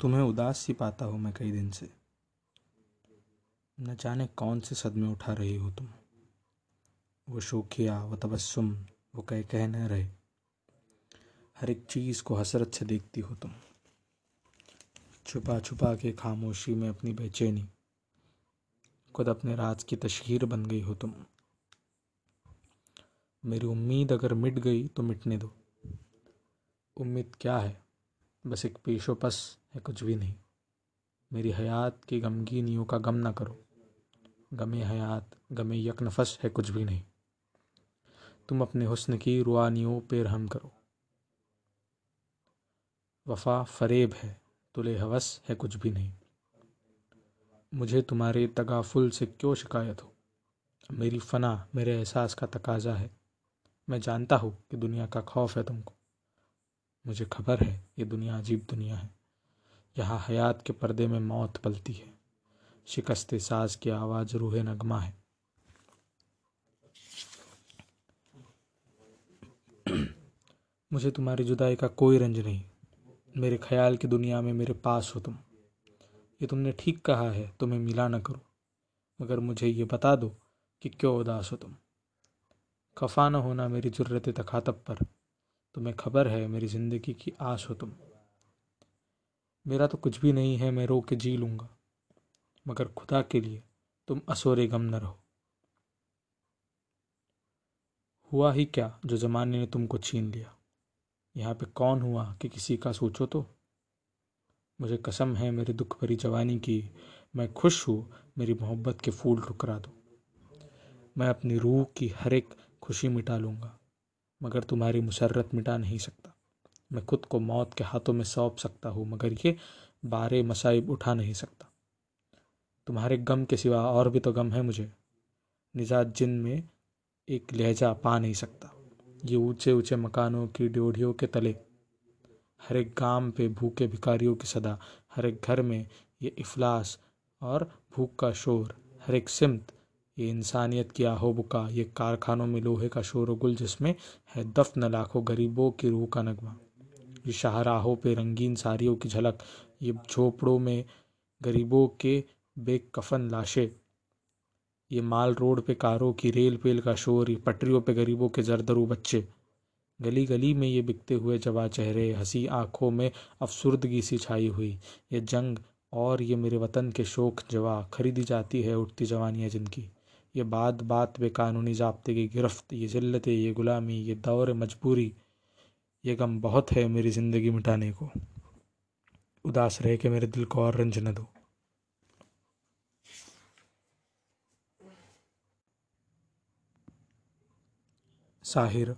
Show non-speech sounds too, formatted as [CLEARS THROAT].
तुम्हें उदास सी पाता हूँ मैं कई दिन से। न जाने कौन से सदमे उठा रही हो तुम। वो शोखिया वो तबस्सुम, वो कह कह न रहे। हर एक चीज़ को हसरत से देखती हो तुम। छुपा छुपा के खामोशी में अपनी बेचैनी। खुद अपने राज की तशहीर बन गई हो तुम। मेरी उम्मीद अगर मिट गई तो मिटने दो। उम्मीद क्या है? बस एक पेशोपस है कुछ भी नहीं। मेरी हयात की गमगीनियों का गम ना करो। गमे हयात, गमे यकनफस है कुछ भी नहीं। तुम अपने हुस्न की रुआनियों पे रहम करो। वफा फरेब है, तुले हवस है कुछ भी नहीं। मुझे तुम्हारे तगाफुल से क्यों शिकायत हो? मेरी फना, मेरे एहसास का तकाजा है। मैं जानता हूँ कि दुनिया का खौफ है तुमको। मुझे खबर है, ये दुनिया अजीब दुनिया है। यहाँ हयात के पर्दे में मौत पलती है। शिकस्त साज की आवाज़ रूह नगमा है। [CLEARS THROAT] मुझे तुम्हारी जुदाई का कोई रंज नहीं। मेरे ख्याल की दुनिया में मेरे पास हो तुम। ये तुमने ठीक कहा है, तुम्हें मिला न करो। मगर मुझे ये बता दो कि क्यों उदास हो तुम। खफा न होना मेरी ज़रूरत तखातब पर। तुम्हें खबर है मेरी ज़िंदगी की आस हो तुम। मेरा तो कुछ भी नहीं है, मैं रो के जी लूँगा। मगर खुदा के लिए तुम असोरे गम न रहो। हुआ ही क्या जो ज़माने ने तुमको छीन लिया? यहाँ पे कौन हुआ कि किसी का सोचो तो? मुझे कसम है, मेरे दुख भरी जवानी की, मैं खुश हूँ, मेरी मोहब्बत के फूल ठुकरा दो। मैं अपनी रूह की हर एक खुशी मिटा लूँगा, मगर तुम्हारी मुसरत मिटा नहीं सकता। मैं खुद को मौत के हाथों में सौंप सकता हूँ, मगर ये बारे मसाइब उठा नहीं सकता। तुम्हारे गम के सिवा और भी तो गम है मुझे। निजात जिन में एक लहजा पा नहीं सकता। ये ऊँचे ऊँचे मकानों की ड्योढ़ियों के तले, हर एक गाँव पे भूखे भिखारियों की सदा, हर एक घर में ये इफलास और भूख का शोर, हर एक सिमत, ये इंसानियत की आहो बुका, ये कारखानों में लोहे का शोर गुल जिसमें है दफन लाखों गरीबों की रूह का नगमा। ये शाहराहों पे रंगीन साड़ियों की झलक, ये झोपड़ों में गरीबों के बेकफन लाशें, ये माल रोड पे कारों की रेल पेल का शोर, ये पटरियों पे गरीबों के जरदरू बच्चे। गली गली में ये बिकते हुए जवा चेहरे, हँसी आँखों में अफसुर्दगी सी छाई हुई। ये जंग और ये मेरे वतन के शोक जवा, खरीदी जाती है उठती जवानियाँ जिनकी। ये बात बात पे कानूनी जबते की गिरफ्त, ये जिल्लत, ये गुलामी, ये दौर मजबूरी ये गम बहुत है मेरी ज़िंदगी मिटाने को। उदास रह के मेरे दिल को और रंज न दो। साहिर